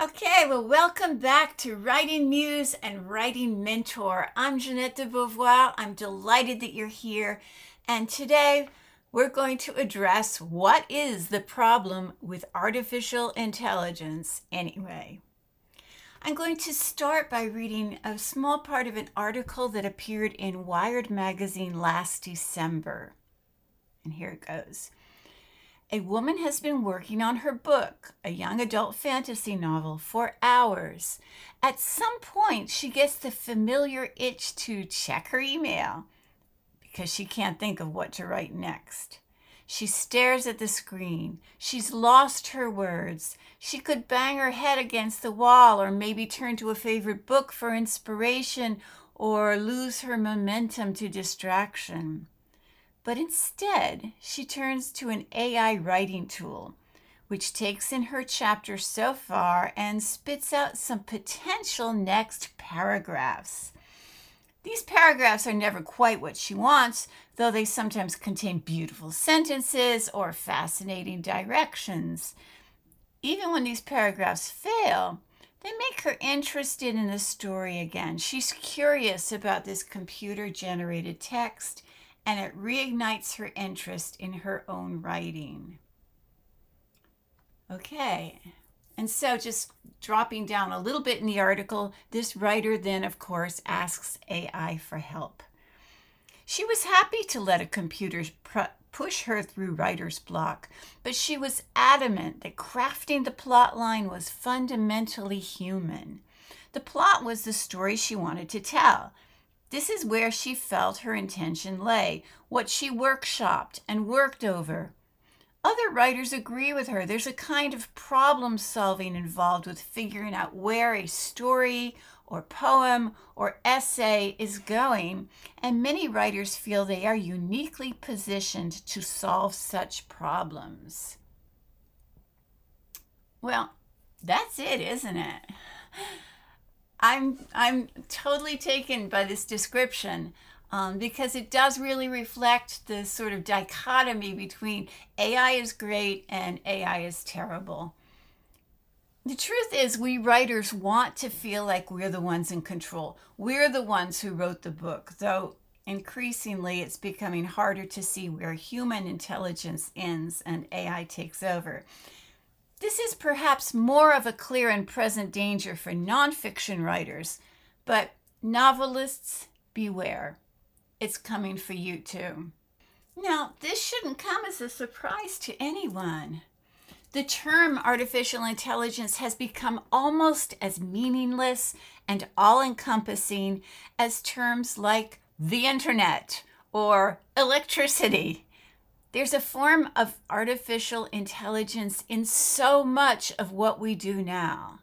Okay, well, welcome back to Writing Muse and Writing Mentor. I'm Jeanette de Beauvoir. I'm delighted that you're here. And today we're going to address what is the problem with artificial intelligence anyway. I'm going to start by reading a small part of an article that appeared in Wired magazine last December. And here it goes. A woman has been working on her book, a young adult fantasy novel, for hours. At some point, she gets the familiar itch to check her email because she can't think of what to write next. She stares at the screen. She's lost her words. She could bang her head against the wall or maybe turn to a favorite book for inspiration or lose her momentum to distraction. But instead, she turns to an AI writing tool, which takes in her chapter so far and spits out some potential next paragraphs. These paragraphs are never quite what she wants, though they sometimes contain beautiful sentences or fascinating directions. Even when these paragraphs fail, they make her interested in the story again. She's curious about this computer generated text and it reignites her interest in her own writing. Okay, and so just dropping down a little bit in the article, this writer then, of course, asks AI for help. She was happy to let a computer pr- push her through writer's block, but she was adamant that crafting the plot line was fundamentally human. The plot was the story she wanted to tell, this is where she felt her intention lay, what she workshopped and worked over. Other writers agree with her. There's a kind of problem solving involved with figuring out where a story or poem or essay is going, and many writers feel they are uniquely positioned to solve such problems. Well, that's it, isn't it? I'm I'm totally taken by this description um, because it does really reflect the sort of dichotomy between AI is great and AI is terrible. The truth is, we writers want to feel like we're the ones in control. We're the ones who wrote the book, though increasingly it's becoming harder to see where human intelligence ends and AI takes over. This is perhaps more of a clear and present danger for nonfiction writers, but novelists, beware. It's coming for you too. Now, this shouldn't come as a surprise to anyone. The term artificial intelligence has become almost as meaningless and all encompassing as terms like the internet or electricity. There's a form of artificial intelligence in so much of what we do now.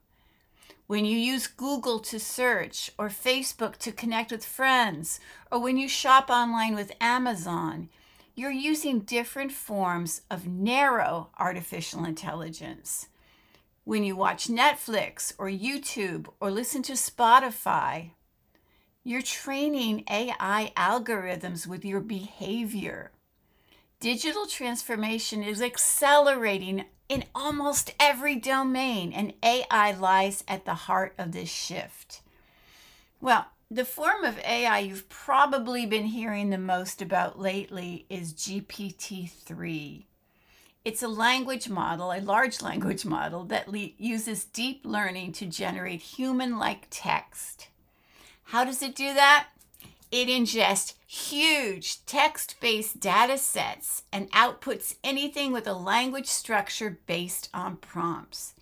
When you use Google to search, or Facebook to connect with friends, or when you shop online with Amazon, you're using different forms of narrow artificial intelligence. When you watch Netflix or YouTube or listen to Spotify, you're training AI algorithms with your behavior digital transformation is accelerating in almost every domain, and AI lies at the heart of this shift. Well, the form of AI you've probably been hearing the most about lately is GPT 3. It's a language model, a large language model that le- uses deep learning to generate human like text. How does it do that? It ingests huge text based data sets and outputs anything with a language structure based on prompts.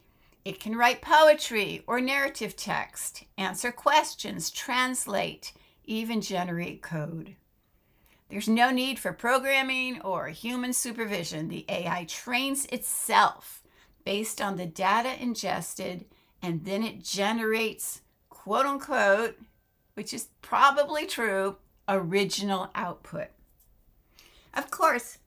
It can write poetry or narrative text, answer questions, translate, even generate code. There's no need for programming or human supervision. The AI trains itself based on the data ingested and then it generates quote unquote which is probably true, original output. Of course,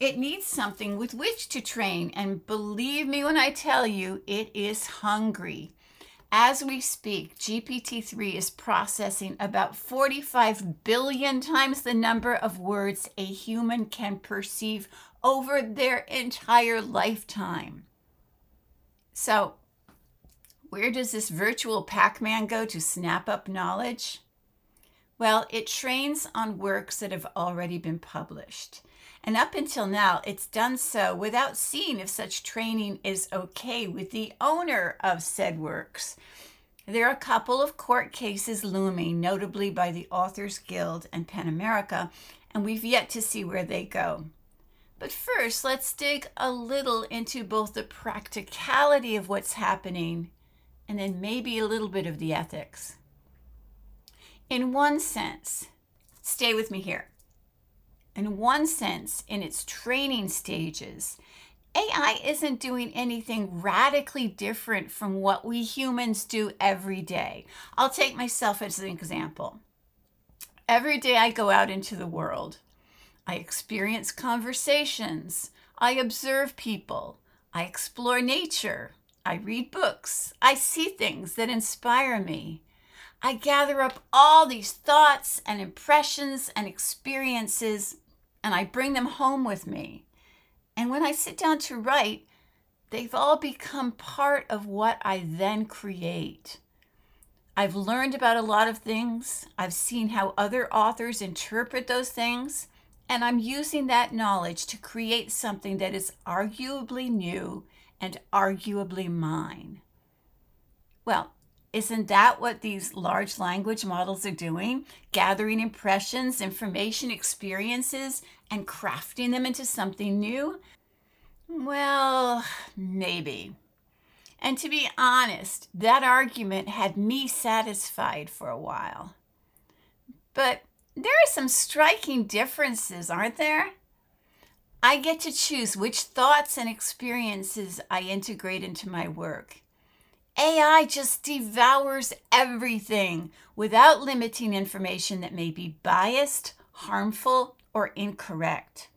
it needs something with which to train, and believe me when I tell you, it is hungry. As we speak, GPT 3 is processing about 45 billion times the number of words a human can perceive over their entire lifetime. So, Where does this virtual Pac Man go to snap up knowledge? Well, it trains on works that have already been published. And up until now, it's done so without seeing if such training is okay with the owner of said works. There are a couple of court cases looming, notably by the Authors Guild and PEN America, and we've yet to see where they go. But first, let's dig a little into both the practicality of what's happening and then maybe a little bit of the ethics. In one sense, stay with me here. In one sense, in its training stages, AI isn't doing anything radically different from what we humans do every day. I'll take myself as an example. Every day I go out into the world, I experience conversations, I observe people, I explore nature, I read books. I see things that inspire me. I gather up all these thoughts and impressions and experiences and I bring them home with me. And when I sit down to write, they've all become part of what I then create. I've learned about a lot of things. I've seen how other authors interpret those things. And I'm using that knowledge to create something that is arguably new and arguably mine. Well, isn't that what these large language models are doing? Gathering impressions, information, experiences, and crafting them into something new? Well, maybe. And to be honest, that argument had me satisfied for a while. But there are some striking differences, aren't there? I get to choose which thoughts and experiences I integrate into my work. AI just devours everything without limiting information that may be biased, harmful, or incorrect.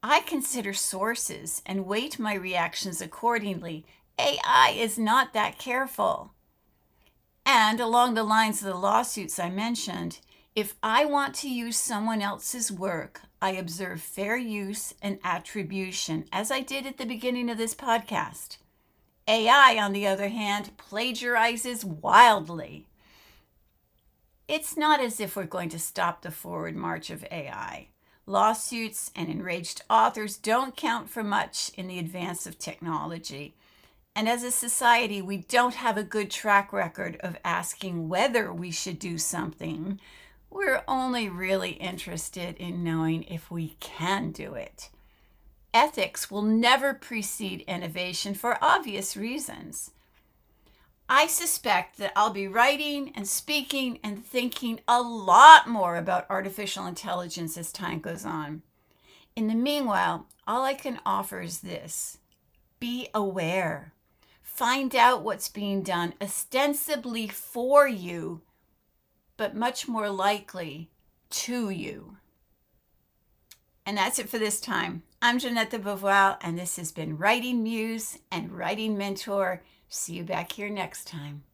I consider sources and weight my reactions accordingly. AI is not that careful. And along the lines of the lawsuits I mentioned, if I want to use someone else's work, I observe fair use and attribution, as I did at the beginning of this podcast. AI, on the other hand, plagiarizes wildly. It's not as if we're going to stop the forward march of AI. Lawsuits and enraged authors don't count for much in the advance of technology. And as a society, we don't have a good track record of asking whether we should do something we're only really interested in knowing if we can do it. Ethics will never precede innovation for obvious reasons. I suspect that I'll be writing and speaking and thinking a lot more about artificial intelligence as time goes on. In the meanwhile, all I can offer is this be aware. Find out what's being done ostensibly for you but much more likely to you. And that's it for this time. I'm Jeanette de Beauvoir, and this has been Writing Muse and Writing Mentor. See you back here next time.